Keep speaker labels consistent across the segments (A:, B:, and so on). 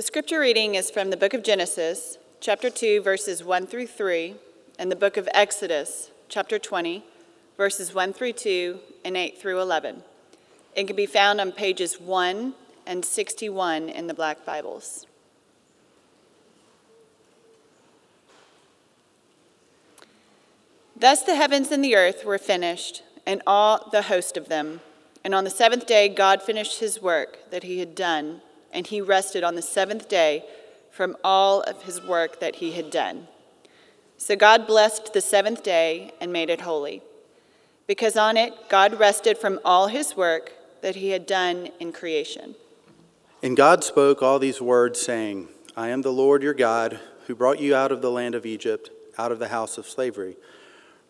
A: The scripture reading is from the book of Genesis, chapter 2, verses 1 through 3, and the book of Exodus, chapter 20, verses 1 through 2 and 8 through 11. It can be found on pages 1 and 61 in the Black Bibles. Thus the heavens and the earth were finished, and all the host of them. And on the seventh day, God finished his work that he had done, and he rested on the seventh day from all of his work that he had done. So God blessed the seventh day and made it holy, because on it God rested from all his work that he had done in creation.
B: And God spoke all these words, saying, I am the Lord your God, who brought you out of the land of Egypt, out of the house of slavery.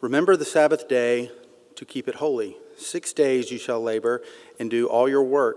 B: Remember the Sabbath day to keep it holy. Six days you shall labor and do all your work,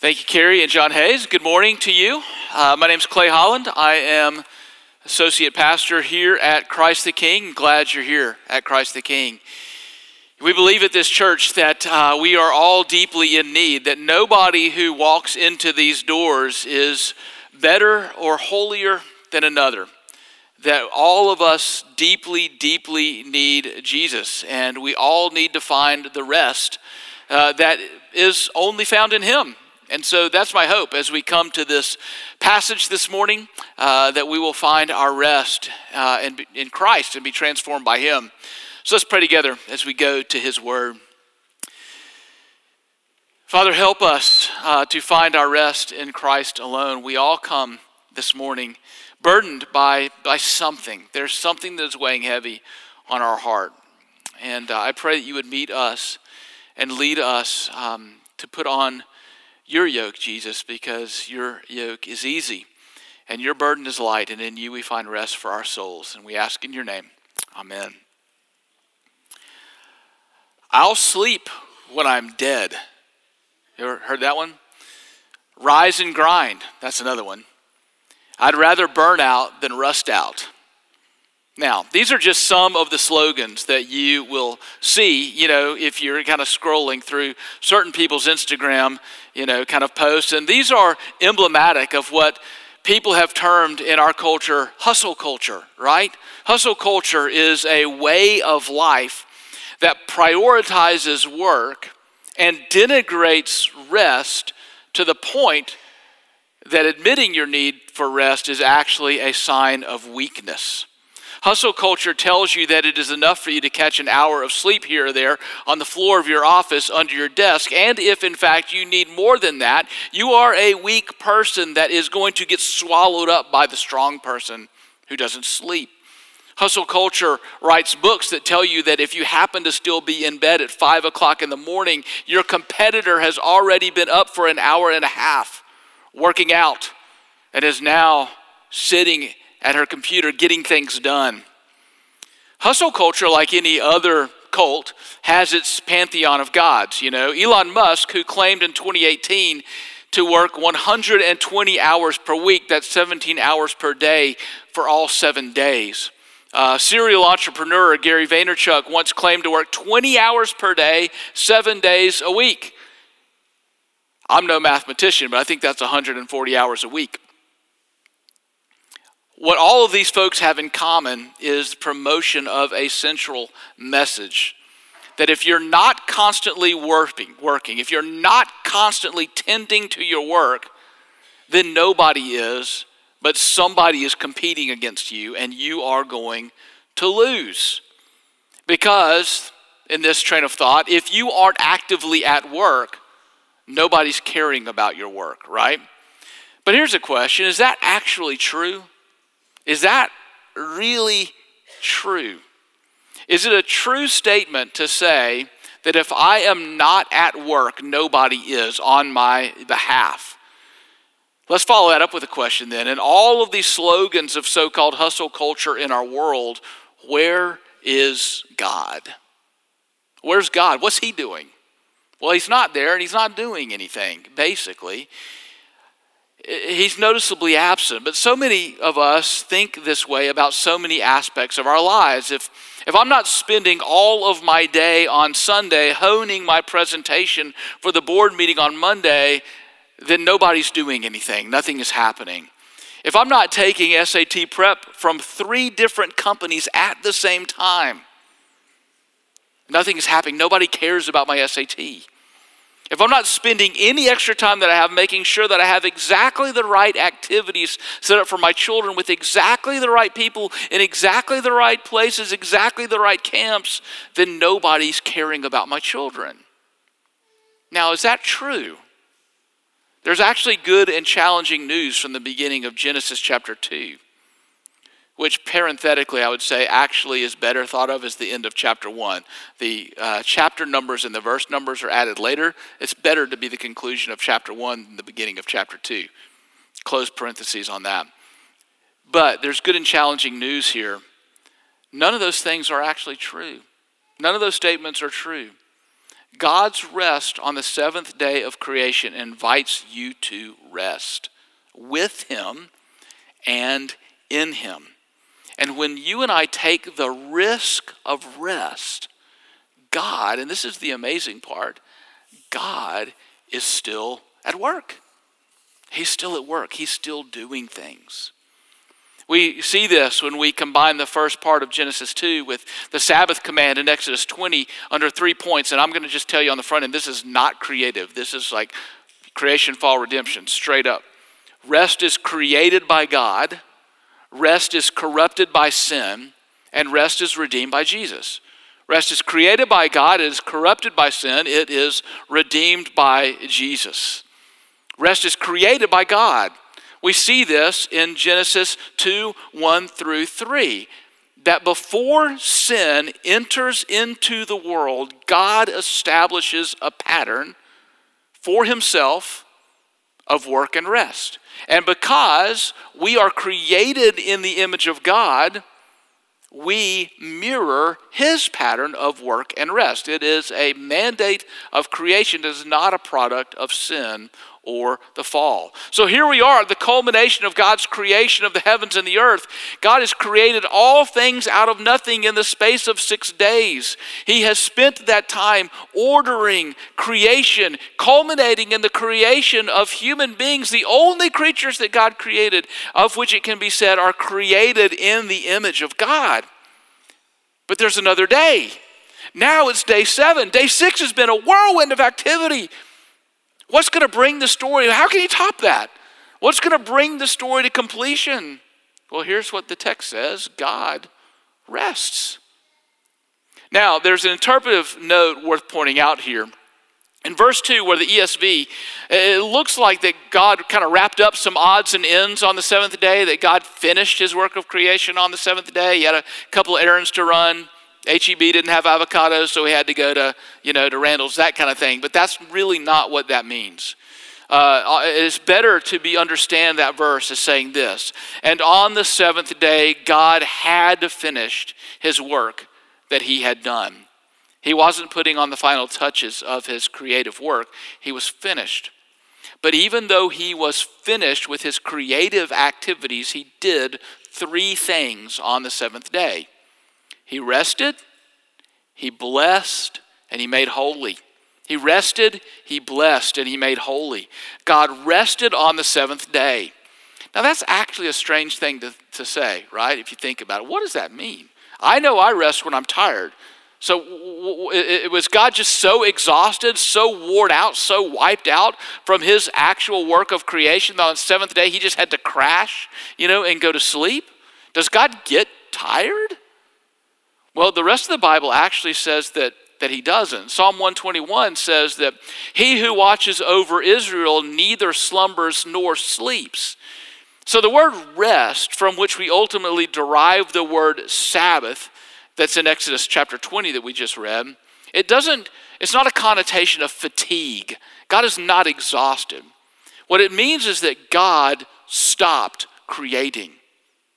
C: Thank you, Carrie and John Hayes. Good morning to you. Uh, my name is Clay Holland. I am associate pastor here at Christ the King. Glad you're here at Christ the King. We believe at this church that uh, we are all deeply in need, that nobody who walks into these doors is better or holier than another. That all of us deeply, deeply need Jesus, and we all need to find the rest uh, that is only found in Him. And so that's my hope as we come to this passage this morning uh, that we will find our rest uh, in, in Christ and be transformed by Him. So let's pray together as we go to His Word. Father, help us uh, to find our rest in Christ alone. We all come this morning burdened by, by something. There's something that is weighing heavy on our heart. And uh, I pray that you would meet us and lead us um, to put on your yoke, Jesus, because your yoke is easy and your burden is light, and in you we find rest for our souls. And we ask in your name. Amen. I'll sleep when I'm dead. You ever heard that one? Rise and grind. That's another one. I'd rather burn out than rust out. Now, these are just some of the slogans that you will see, you know, if you're kind of scrolling through certain people's Instagram, you know, kind of posts. And these are emblematic of what people have termed in our culture hustle culture, right? Hustle culture is a way of life that prioritizes work and denigrates rest to the point that admitting your need for rest is actually a sign of weakness. Hustle culture tells you that it is enough for you to catch an hour of sleep here or there on the floor of your office under your desk. And if, in fact, you need more than that, you are a weak person that is going to get swallowed up by the strong person who doesn't sleep. Hustle culture writes books that tell you that if you happen to still be in bed at five o'clock in the morning, your competitor has already been up for an hour and a half working out and is now sitting at her computer getting things done. Hustle culture, like any other cult, has its pantheon of gods. You know, Elon Musk, who claimed in 2018 to work 120 hours per week, that's 17 hours per day for all seven days. Uh, serial entrepreneur Gary Vaynerchuk once claimed to work 20 hours per day, seven days a week. I'm no mathematician, but I think that's 140 hours a week. What all of these folks have in common is the promotion of a central message. That if you're not constantly working, working, if you're not constantly tending to your work, then nobody is, but somebody is competing against you, and you are going to lose. Because, in this train of thought, if you aren't actively at work, nobody's caring about your work, right? But here's a question is that actually true? Is that really true? Is it a true statement to say that if I am not at work, nobody is on my behalf? Let's follow that up with a question then. In all of these slogans of so called hustle culture in our world, where is God? Where's God? What's He doing? Well, He's not there and He's not doing anything, basically. He's noticeably absent. But so many of us think this way about so many aspects of our lives. If, if I'm not spending all of my day on Sunday honing my presentation for the board meeting on Monday, then nobody's doing anything, nothing is happening. If I'm not taking SAT prep from three different companies at the same time, nothing is happening. Nobody cares about my SAT. If I'm not spending any extra time that I have making sure that I have exactly the right activities set up for my children with exactly the right people in exactly the right places, exactly the right camps, then nobody's caring about my children. Now, is that true? There's actually good and challenging news from the beginning of Genesis chapter 2, which parenthetically I would say actually is better thought of as the end of chapter 1. The uh, chapter numbers and the verse numbers are added later. It's better to be the conclusion of chapter 1 than the beginning of chapter 2. Close parentheses on that. But there's good and challenging news here. None of those things are actually true. None of those statements are true. God's rest on the seventh day of creation invites you to rest with Him and in Him. And when you and I take the risk of rest, God, and this is the amazing part, God is still at work. He's still at work, He's still doing things. We see this when we combine the first part of Genesis 2 with the Sabbath command in Exodus 20 under three points. And I'm going to just tell you on the front end this is not creative. This is like creation, fall, redemption, straight up. Rest is created by God, rest is corrupted by sin, and rest is redeemed by Jesus. Rest is created by God, it is corrupted by sin, it is redeemed by Jesus. Rest is created by God. We see this in Genesis 2 1 through 3. That before sin enters into the world, God establishes a pattern for himself of work and rest. And because we are created in the image of God, we mirror his pattern of work and rest. It is a mandate of creation, it is not a product of sin or the fall. So here we are, the culmination of God's creation of the heavens and the earth. God has created all things out of nothing in the space of six days. He has spent that time ordering creation, culminating in the creation of human beings, the only creatures that God created, of which it can be said are created in the image of God. But there's another day. Now it's day seven. Day six has been a whirlwind of activity. What's going to bring the story? How can you top that? What's going to bring the story to completion? Well, here's what the text says God rests. Now, there's an interpretive note worth pointing out here. In verse 2, where the ESV, it looks like that God kind of wrapped up some odds and ends on the seventh day, that God finished his work of creation on the seventh day. He had a couple errands to run. HEB didn't have avocados, so we had to go to, you know, to Randall's, that kind of thing. But that's really not what that means. Uh, it's better to be understand that verse as saying this. And on the seventh day god had finished his work that he had done. He wasn't putting on the final touches of his creative work. He was finished. But even though he was finished with his creative activities he did three things on the seventh day he rested, he blessed, and he made holy. He rested, he blessed, and he made holy. God rested on the seventh day. Now, that's actually a strange thing to, to say, right? If you think about it. What does that mean? I know I rest when I'm tired. So, was God just so exhausted, so worn out, so wiped out from his actual work of creation that on the seventh day he just had to crash, you know, and go to sleep? Does God get tired? Well, the rest of the Bible actually says that, that he doesn't. Psalm 121 says that he who watches over Israel neither slumbers nor sleeps. So the word rest, from which we ultimately derive the word Sabbath, that's in Exodus chapter 20 that we just read, it doesn't, it's not a connotation of fatigue. God is not exhausted. What it means is that God stopped creating,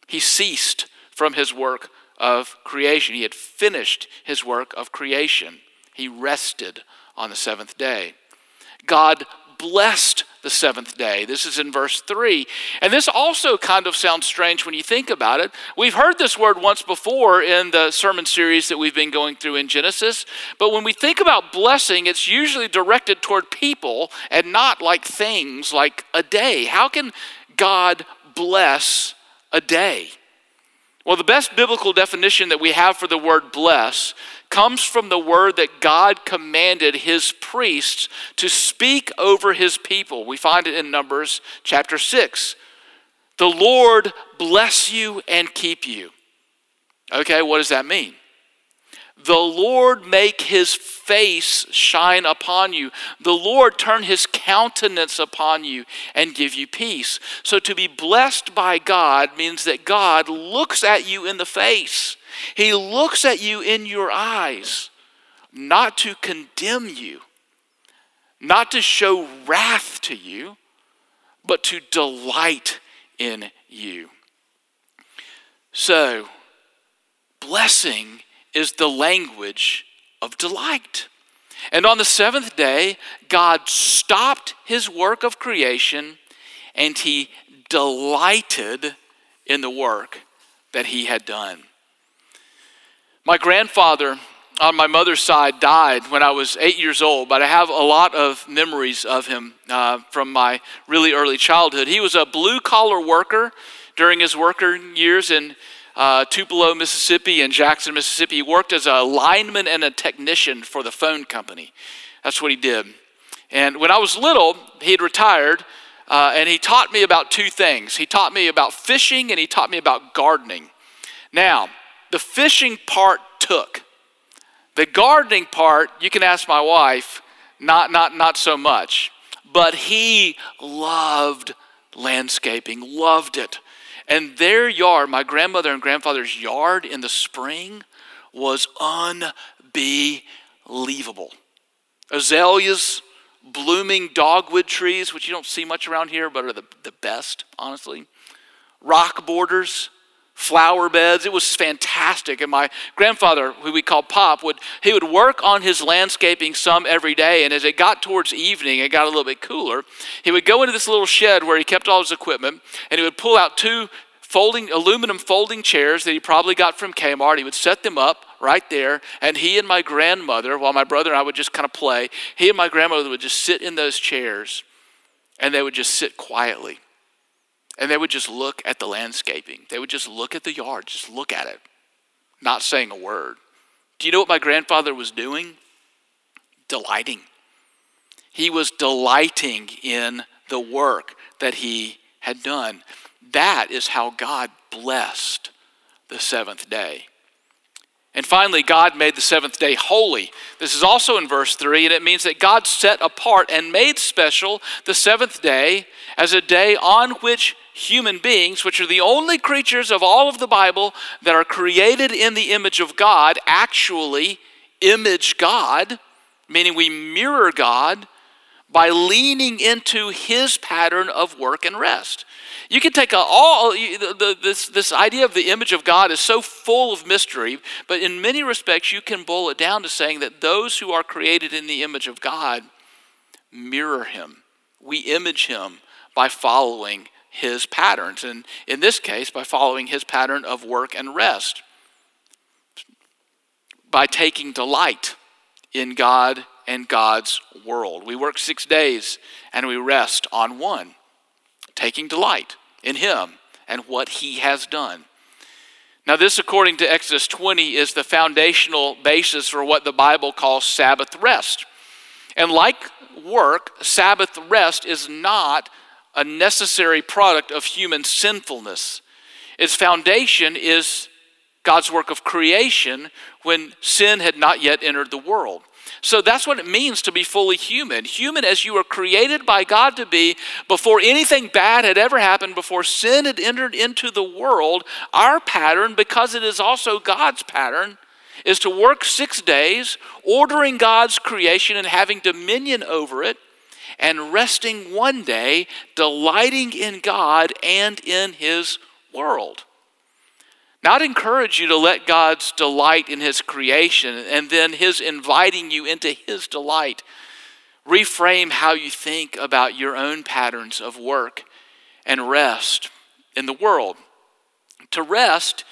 C: He ceased from His work of creation. He had finished His work of creation. He rested on the seventh day. God blessed the seventh day. This is in verse 3. And this also kind of sounds strange when you think about it. We've heard this word once before in the sermon series that we've been going through in Genesis, but when we think about blessing, it's usually directed toward people and not like things like a day. How can God bless a day? Well, the best biblical definition that we have for the word bless comes from the word that God commanded his priests to speak over his people. We find it in Numbers chapter 6. The Lord bless you and keep you. Okay, what does that mean? The Lord make his face shine upon you. The Lord turn his countenance upon you and give you peace. So to be blessed by God means that God looks at you in the face. He looks at you in your eyes, not to condemn you, not to show wrath to you, but to delight in you. So, blessing is the language of delight. And on the seventh day, God stopped his work of creation and he delighted in the work that he had done. My grandfather on my mother's side died when I was eight years old, but I have a lot of memories of him uh, from my really early childhood. He was a blue collar worker during his worker years in uh, Tupelo, Mississippi, and Jackson, Mississippi. He worked as a lineman and a technician for the phone company. That's what he did. And when I was little, he had retired, uh, and he taught me about two things. He taught me about fishing, and he taught me about gardening. Now, the fishing part took. The gardening part, you can ask my wife, not, not, not so much. But he loved landscaping, loved it. And their yard, my grandmother and grandfather's yard in the spring, was unbelievable. Azaleas, blooming dogwood trees, which you don't see much around here, but are the, the best, honestly. Rock borders, flower beds. It was fantastic. And my grandfather, who we called Pop, would he would work on his landscaping some every day. And as it got towards evening, it got a little bit cooler. He would go into this little shed where he kept all his equipment, and he would pull out two folding aluminum folding chairs that he probably got from Kmart. He would set them up right there, and he and my grandmother, while my brother and I would just kind of play, he and my grandmother would just sit in those chairs, and they would just sit quietly and they would just look at the landscaping. They would just look at the yard, just look at it, not saying a word. Do you know what my grandfather was doing? Delighting. He was delighting in the work that he had done. That is how God blessed the seventh day. And finally, God made the seventh day holy. This is also in verse 3, and it means that God set apart and made special the seventh day as a day on which human beings, which are the only creatures of all of the Bible that are created in the image of God, actually image God, meaning we mirror God by leaning into his pattern of work and rest. You can take a, all the, the, this, this idea of the image of God is so full of mystery, but in many respects, you can boil it down to saying that those who are created in the image of God mirror him. We image him by following his patterns, and in this case, by following his pattern of work and rest, by taking delight in God and God's world. We work six days and we rest on one, taking delight in him and what he has done. Now, this, according to Exodus 20, is the foundational basis for what the Bible calls Sabbath rest. And like work, Sabbath rest is not a necessary product of human sinfulness. Its foundation is God's work of creation when sin had not yet entered the world. So that's what it means to be fully human. Human as you were created by God to be before anything bad had ever happened, before sin had entered into the world. Our pattern, because it is also God's pattern, is to work six days, ordering God's creation and having dominion over it and resting one day, delighting in God and in His world. Now, I'd encourage you to let God's delight in His creation and then His inviting you into His delight reframe how you think about your own patterns of work and rest in the world. To rest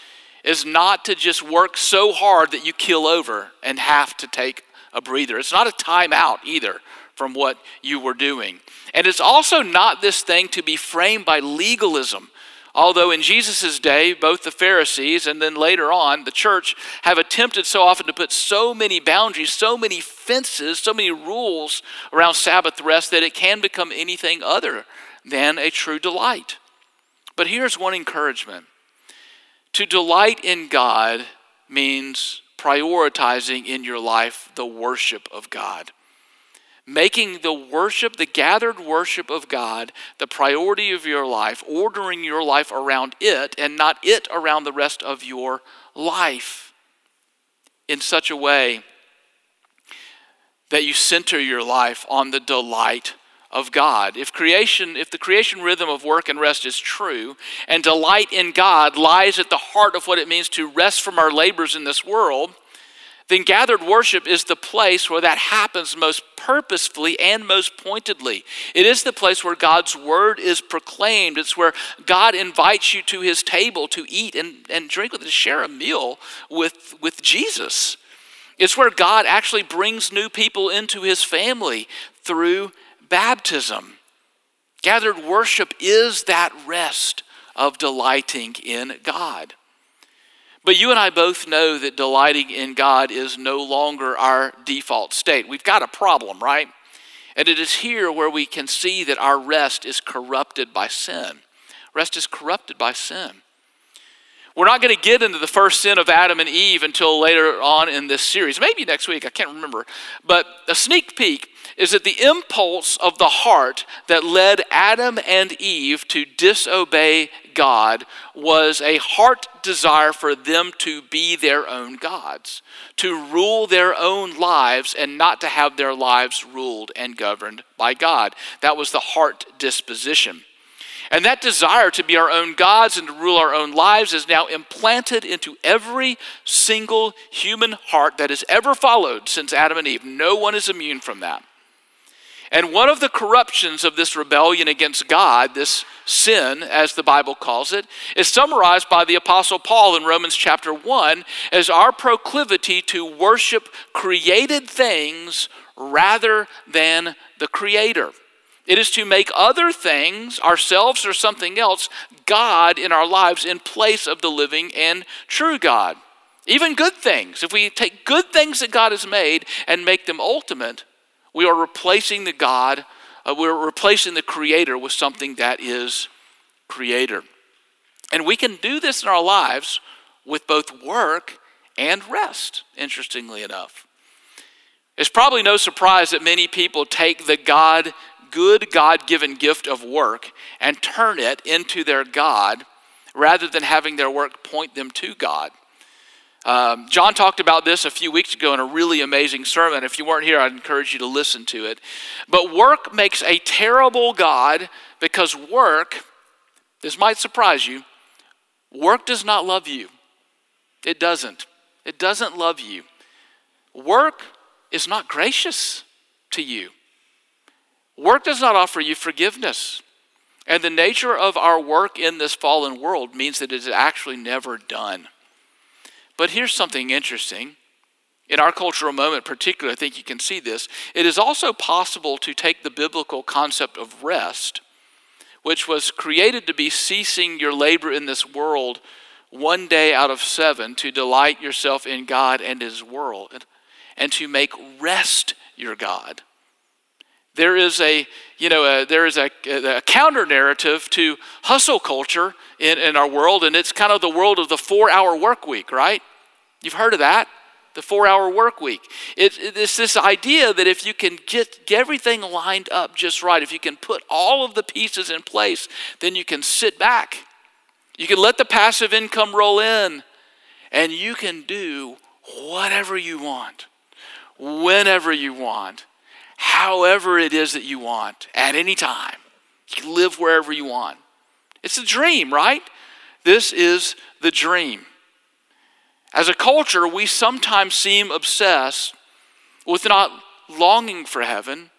C: is not to just work so hard that you kill over and have to take a breather. It's not a timeout either from what you were doing. And it's also not this thing to be framed by legalism. Although in Jesus' day, both the Pharisees and then later on the church have attempted so often to put so many boundaries, so many fences, so many rules around Sabbath rest that it can become anything other than a true delight. But here's one encouragement to delight in God means prioritizing in your life the worship of God. Making the worship, the gathered worship of God, the priority of your life, ordering your life around it and not it around the rest of your life in such a way that you center your life on the delight of God. If creation, if the creation rhythm of work and rest is true, and delight in God lies at the heart of what it means to rest from our labors in this world, then gathered worship is the place where that happens most purposefully and most pointedly. It is the place where God's word is proclaimed. It's where God invites you to his table to eat and, and drink with, to share a meal with, with Jesus. It's where God actually brings new people into his family through baptism. Gathered worship is that rest of delighting in God. But you and I both know that delighting in God is no longer our default state. We've got a problem, right? And it is here where we can see that our rest is corrupted by sin. Rest is corrupted by sin. We're not going to get into the first sin of Adam and Eve until later on in this series. Maybe next week, I can't remember. But a sneak peek is that the impulse of the heart that led Adam and Eve to disobey God was a heart desire for them to be their own gods, to rule their own lives and not to have their lives ruled and governed by God. That was the heart disposition. And that desire to be our own gods and to rule our own lives is now implanted into every single human heart that has ever followed since Adam and Eve. No one is immune from that. And one of the corruptions of this rebellion against God, this sin, as the Bible calls it, is summarized by the Apostle Paul in Romans chapter 1 as our proclivity to worship created things rather than the Creator. It is to make other things, ourselves or something else, God in our lives in place of the living and true God. Even good things. If we take good things that God has made and make them ultimate, we are replacing the God, uh, we're replacing the Creator with something that is Creator. And we can do this in our lives with both work and rest, interestingly enough. It's probably no surprise that many people take the God, good God given gift of work and turn it into their God rather than having their work point them to God. Um, John talked about this a few weeks ago in a really amazing sermon. If you weren't here, I'd encourage you to listen to it. But work makes a terrible God because work, this might surprise you, work does not love you. It doesn't. It doesn't love you. Work is not gracious to you. Work does not offer you forgiveness. And the nature of our work in this fallen world means that it is actually never done. But here's something interesting. In our cultural moment, particularly, I think you can see this. It is also possible to take the biblical concept of rest, which was created to be ceasing your labor in this world one day out of seven to delight yourself in God and His world, and to make rest your God. There is a, you know, there is a, a counter narrative to hustle culture in, in our world, and it's kind of the world of the four hour work week, right? You've heard of that? The four hour work week. It, it's this idea that if you can get, get everything lined up just right, if you can put all of the pieces in place, then you can sit back. You can let the passive income roll in, and you can do whatever you want, whenever you want, however it is that you want at any time. You can live wherever you want. It's a dream, right? This is the dream. As a culture, we sometimes seem obsessed with not longing for heaven,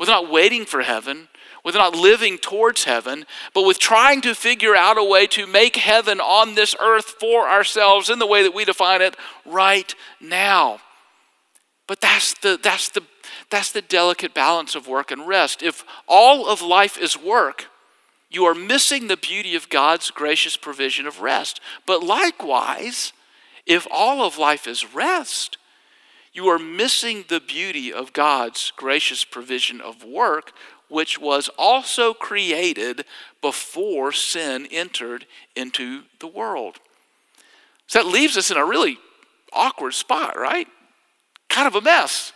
C: with not waiting for heaven, with not living towards heaven, but with trying to figure out a way to make heaven on this earth for ourselves in the way that we define it right now. But that's the, that's the, that's the delicate balance of work and rest. If all of life is work, you are missing the beauty of God's gracious provision of rest. But likewise, if all of life is rest, you are missing the beauty of God's gracious provision of work, which was also created before sin entered into the world. So that leaves us in a really awkward spot, right? Kind of a mess.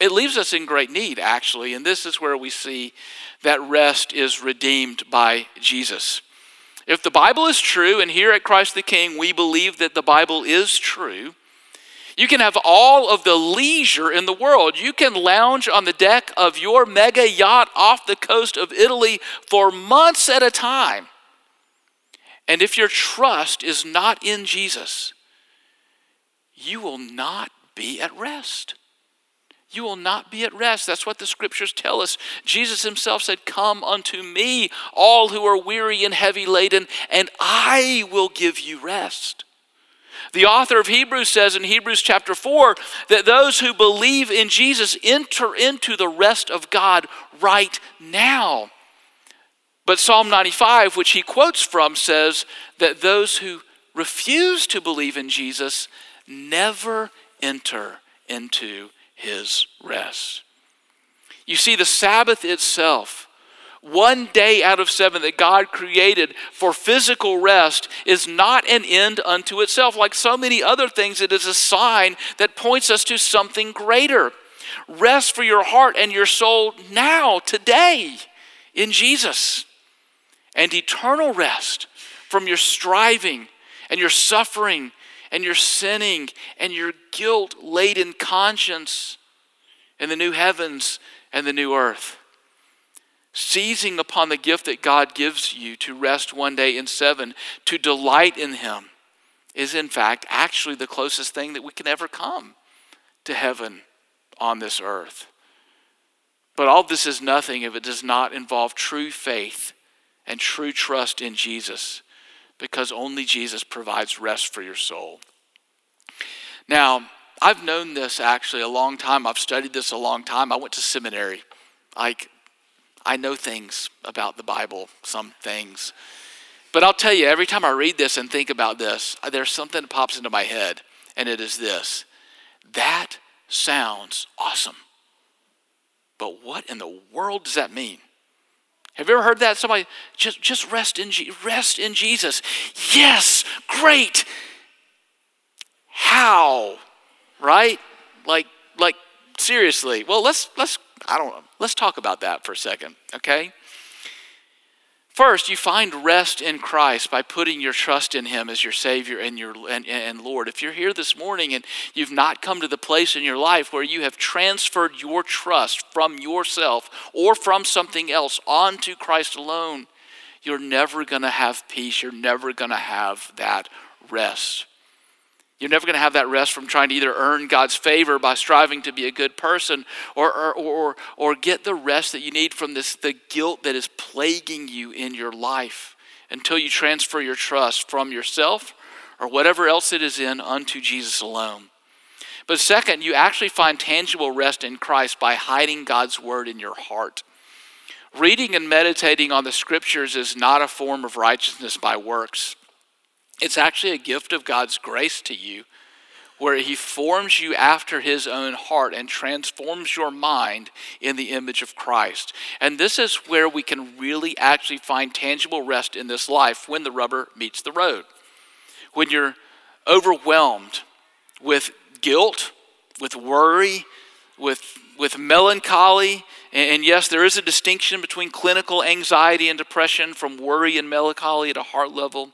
C: It leaves us in great need, actually, and this is where we see that rest is redeemed by Jesus. If the Bible is true, and here at Christ the King we believe that the Bible is true, you can have all of the leisure in the world. You can lounge on the deck of your mega yacht off the coast of Italy for months at a time. And if your trust is not in Jesus, you will not be at rest. You will not be at rest. That's what the scriptures tell us. Jesus himself said, Come unto me, all who are weary and heavy laden, and I will give you rest. The author of Hebrews says in Hebrews chapter 4 that those who believe in Jesus enter into the rest of God right now. But Psalm 95, which he quotes from, says that those who refuse to believe in Jesus never enter into his rest. You see, the Sabbath itself, one day out of seven that God created for physical rest, is not an end unto itself. Like so many other things, it is a sign that points us to something greater. Rest for your heart and your soul now, today, in Jesus. And eternal rest from your striving and your suffering and your sinning and your guilt laden conscience in the new heavens and the new earth. Seizing upon the gift that God gives you to rest one day in seven, to delight in Him, is in fact actually the closest thing that we can ever come to heaven on this earth. But all this is nothing if it does not involve true faith and true trust in Jesus because only Jesus provides rest for your soul. Now, I've known this actually a long time. I've studied this a long time. I went to seminary. Like, I know things about the Bible, some things. But I'll tell you, every time I read this and think about this, there's something that pops into my head, and it is this that sounds awesome. But what in the world does that mean? Have you ever heard that? Somebody just, just rest in rest in Jesus. Yes, great. How? Right? Like like seriously. Well, let's let's I don't know. Let's talk about that for a second, okay? First, you find rest in Christ by putting your trust in Him as your Savior and your and, and, Lord. If you're here this morning and you've not come to the place in your life where you have transferred your trust from yourself or from something else onto Christ alone, you're never going to have peace. You're never going to have that rest. You're never going to have that rest from trying to either earn God's favor by striving to be a good person or, or, or, or get the rest that you need from this, the guilt that is plaguing you in your life until you transfer your trust from yourself or whatever else it is in unto Jesus alone. But second, you actually find tangible rest in Christ by hiding God's word in your heart. Reading and meditating on the scriptures is not a form of righteousness by works. It's actually a gift of God's grace to you where he forms you after his own heart and transforms your mind in the image of Christ. And this is where we can really actually find tangible rest in this life when the rubber meets the road. When you're overwhelmed with guilt, with worry, with, with melancholy, and yes, there is a distinction between clinical anxiety and depression from worry and melancholy at a heart level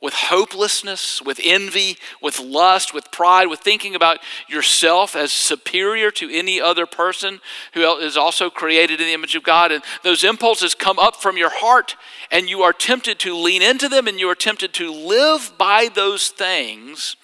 C: with hopelessness, with envy, with lust, with pride, with thinking about yourself as superior to any other person who is also created in the image of God. And those impulses come up from your heart, and you are tempted to lean into them, and you are tempted to live by those things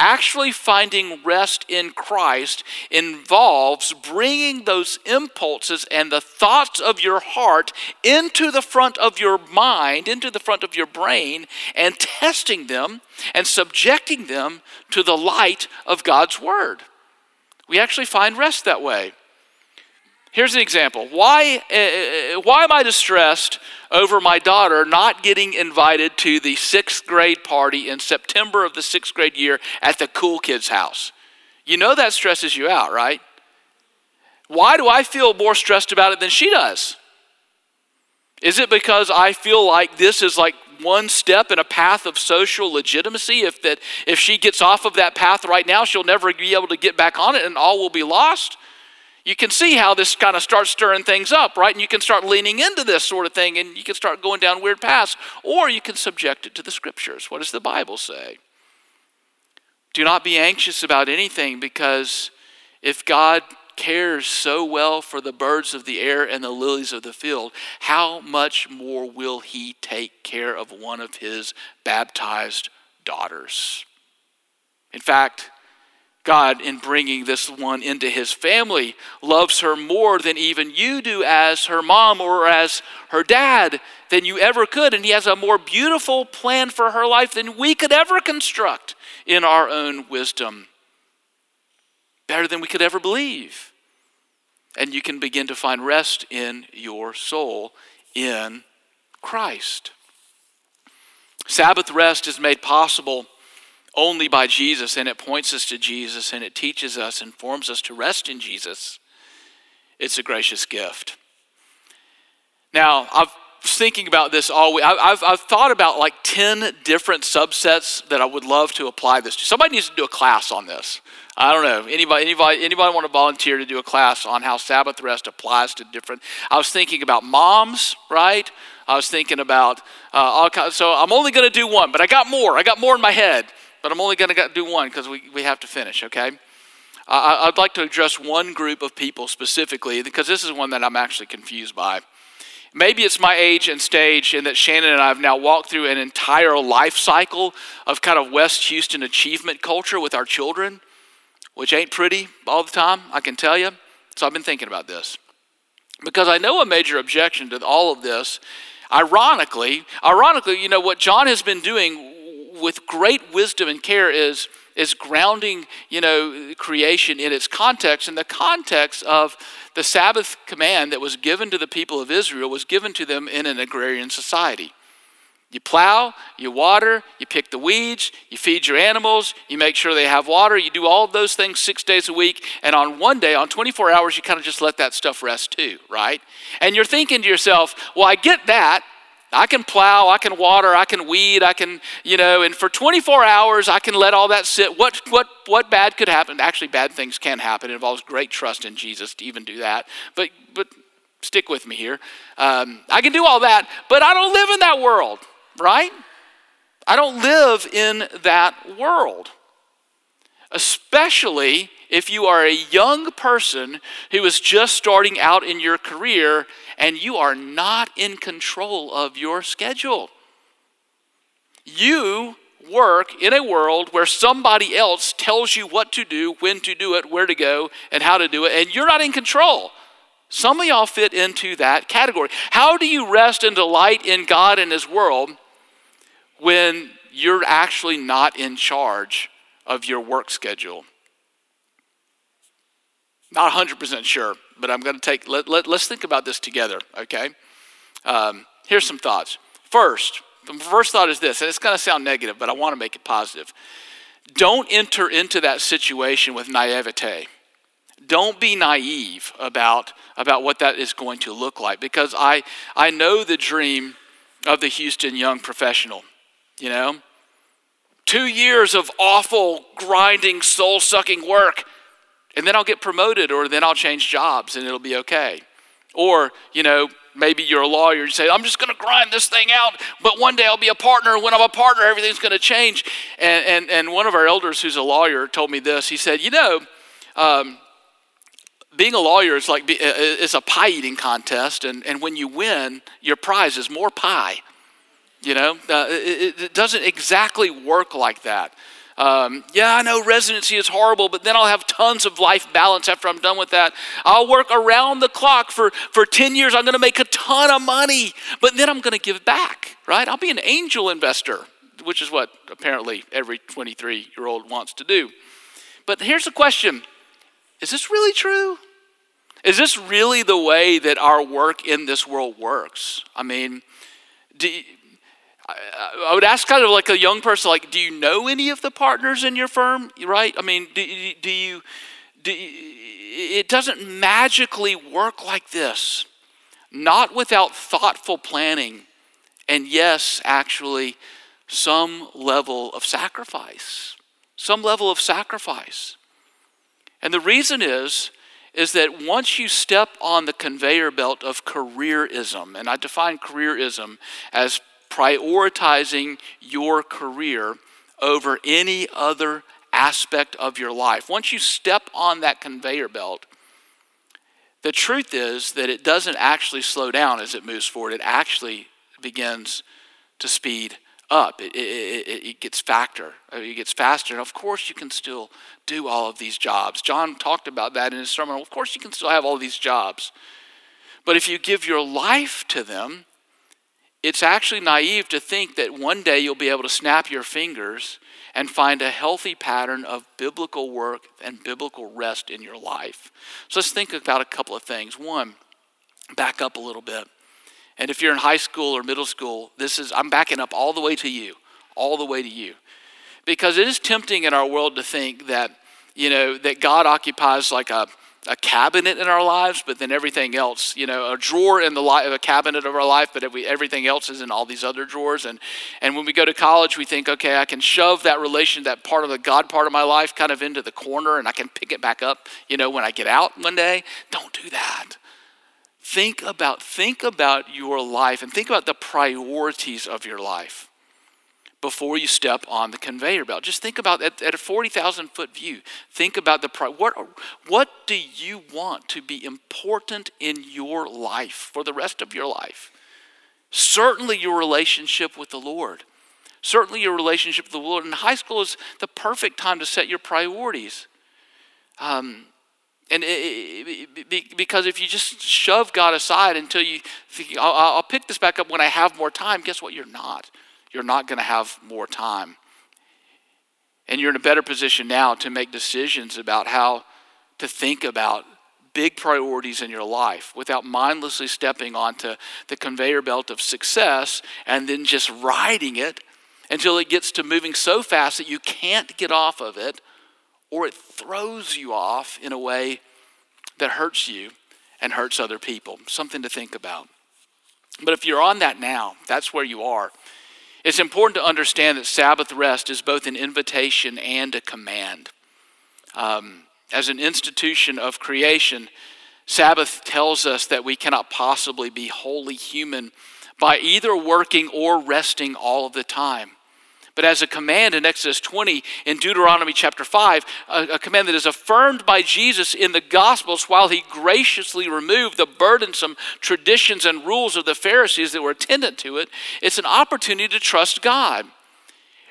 C: Actually, finding rest in Christ involves bringing those impulses and the thoughts of your heart into the front of your mind, into the front of your brain, and testing them and subjecting them to the light of God's Word. We actually find rest that way. Here's an example. Why, uh, why am I distressed over my daughter not getting invited to the sixth grade party in September of the sixth grade year at the cool kids' house? You know that stresses you out, right? Why do I feel more stressed about it than she does? Is it because I feel like this is like one step in a path of social legitimacy? If that if she gets off of that path right now, she'll never be able to get back on it and all will be lost? You can see how this kind of starts stirring things up, right? And you can start leaning into this sort of thing and you can start going down weird paths. Or you can subject it to the scriptures. What does the Bible say? Do not be anxious about anything because if God cares so well for the birds of the air and the lilies of the field, how much more will He take care of one of His baptized daughters? In fact, God, in bringing this one into his family, loves her more than even you do as her mom or as her dad than you ever could. And he has a more beautiful plan for her life than we could ever construct in our own wisdom. Better than we could ever believe. And you can begin to find rest in your soul in Christ. Sabbath rest is made possible only by Jesus, and it points us to Jesus, and it teaches us and forms us to rest in Jesus. It's a gracious gift. Now, I've thinking about this all week. I've, I've thought about like 10 different subsets that I would love to apply this to. Somebody needs to do a class on this. I don't know. Anybody, anybody, anybody want to volunteer to do a class on how Sabbath rest applies to different? I was thinking about moms, right? I was thinking about uh, all kinds. So I'm only going to do one, but I got more. I got more in my head but I'm only going to do one because we, we have to finish, okay? I, I'd like to address one group of people specifically because this is one that I'm actually confused by. Maybe it's my age and stage, and that Shannon and I have now walked through an entire life cycle of kind of West Houston achievement culture with our children, which ain't pretty all the time, I can tell you. So I've been thinking about this. Because I know a major objection to all of this, ironically, ironically, you know, what John has been doing with great wisdom and care is is grounding you know creation in its context. And the context of the sabbath command that was given to the people of israel was given to them in an agrarian society. You plow you water you pick the weeds you feed your animals you make sure they have water you do all those things six days a week and on one day on 24 hours you kind of just let that stuff rest too right? And you're thinking to yourself well i get that I can plow, I can water, I can weed, I can, you know, and for 24 hours I can let all that sit. What, what, what bad could happen? Actually, bad things can happen. It involves great trust in Jesus to even do that. But, but stick with me here. Um, I can do all that, but I don't live in that world, right? I don't live in that world. Especially if you are a young person who is just starting out in your career and you are not in control of your schedule. You work in a world where somebody else tells you what to do, when to do it, where to go, and how to do it, and you're not in control. Some of y'all fit into that category. How do you rest and delight in God and His world when you're actually not in charge of your work schedule? Not 100% sure, but I'm going to take, let, let, us think about this together, okay? Um, here's some thoughts. First, the first thought is this, and it's going to sound negative, but I want to make it positive. Don't enter into that situation with naivete. Don't be naive about, about what that is going to look like because I, I know the dream of the Houston young professional, you know? Two years of awful, grinding, soul sucking work and then I'll get promoted or then I'll change jobs and it'll be okay. Or, you know, maybe you're a lawyer, you say, I'm just to grind this thing out, but one day I'll be a partner. When I'm a partner, everything's to change. And, and, and one of our elders, who's a lawyer, told me this. He said, You know, um, being a lawyer is like it's a pie eating contest, and, and when you win, your prize is more pie. You know, uh, it, it, doesn't exactly work like that. Um, yeah, I know residency is horrible, but then I'll have tons of life balance after I'm done with that. I'll work around the clock for, for 10 years. I'm going to make a ton of money, but then I'm going to give back, right? I'll be an angel investor, which is what apparently every 23 year old wants to do. But here's the question Is this really true? Is this really the way that our work in this world works? I mean, do, I would ask kind of like a young person, like, do you know any of the partners in your firm? Right? I mean, do, do you, do it doesn't magically work like this. Not without thoughtful planning. And yes, actually, some level of sacrifice. Some level of sacrifice. And the reason is, is that once you step on the conveyor belt of careerism, and I define careerism as prioritizing your career over any other aspect of your life. Once you step on that conveyor belt, the truth is that it doesn't actually slow down as it moves forward. It actually begins to speed up. It, it, it, it, gets faster. It gets faster. Uh, and of course, you can still do all of these jobs. John talked about that in his sermon. Of course, you can still have all these jobs. But if you give your life to them, it's actually naive to think that one day you'll be able to snap your fingers and find a healthy pattern of biblical work and biblical rest in your life. So let's think about a couple of things. One, back up a little bit. And if you're in high school or middle school, this is I'm backing up all the way to you, all the way to you. Because it is tempting in our world to think that, you know, that God occupies like a a cabinet in our lives, but then everything else, you know, a drawer in the li- a cabinet of our life, but everything else is in all these other drawers. And, and when we go to college, we think, okay, I can shove that relation, that part of the God part of my life, kind of into the corner, and I can pick it back up, you know, when I get out one day. Don't do that. Think about think about your life and think about the priorities of your life before you step on the conveyor belt. Just think about at, at a 40,000 foot view. Think about the what what do you want to be important in your life for the rest of your life? Certainly your relationship with the Lord. Certainly your relationship with the Lord. And high school is the perfect time to set your priorities. Um, and it, because if you just shove God aside until you think, I'll, I'll pick this back up when I have more time, guess what? You're not you're not going to have more time. And you're in a better position now to make decisions about how to think about big priorities in your life without mindlessly stepping onto the conveyor belt of success and then just riding it until it gets to moving so fast that you can't get off of it or it throws you off in a way that hurts you and hurts other people. Something to think about. But if you're on that now, that's where you are. It's important to understand that Sabbath rest is both an invitation and a command. Um, as an institution of creation, Sabbath tells us that we cannot possibly be wholly human by either working or resting all of the time but as a command in Exodus 20, in Deuteronomy chapter 5, a, a, command that is affirmed by Jesus in the Gospels while he graciously removed the burdensome traditions and rules of the Pharisees that were attendant to it. It's an opportunity to trust God.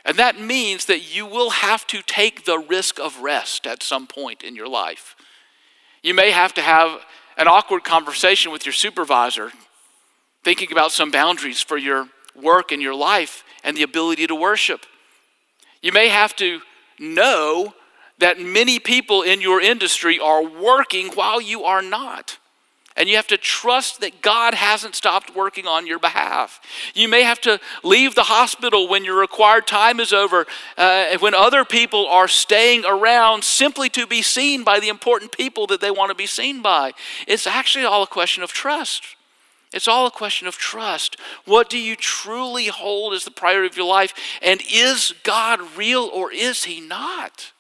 C: And that means that you will have to take the risk of rest at some point in your life. You may have to have an awkward conversation with your supervisor, thinking about some boundaries for your work and your life and the ability to worship. You may have to know that many people in your industry are working while you are not. And you have to trust that God hasn't stopped working on your behalf. You may have to leave the hospital when your required time is over, uh, when other people are staying around simply to be seen by the important people that they want to be seen by. It's actually all a question of trust. It's all a question of trust. What do you truly hold as the priority of your life? And is God real or is He not?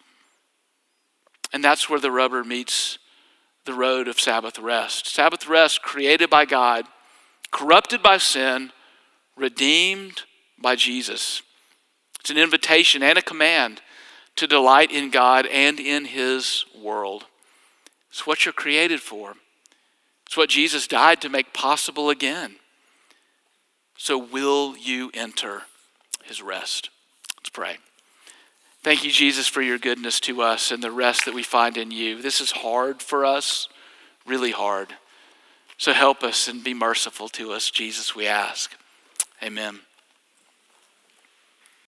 C: And that's where the rubber meets the road of Sabbath rest. Sabbath rest, created by God, corrupted by sin, redeemed by Jesus. It's an invitation and a command to delight in God and in His world. It's what you're created for. It's what Jesus died to make possible again. So, will you enter His rest? Let's pray. Thank you, Jesus, for your goodness to us and the rest that we find in you. This is hard for us, really hard. So help us and be merciful to us, Jesus, we ask. Amen.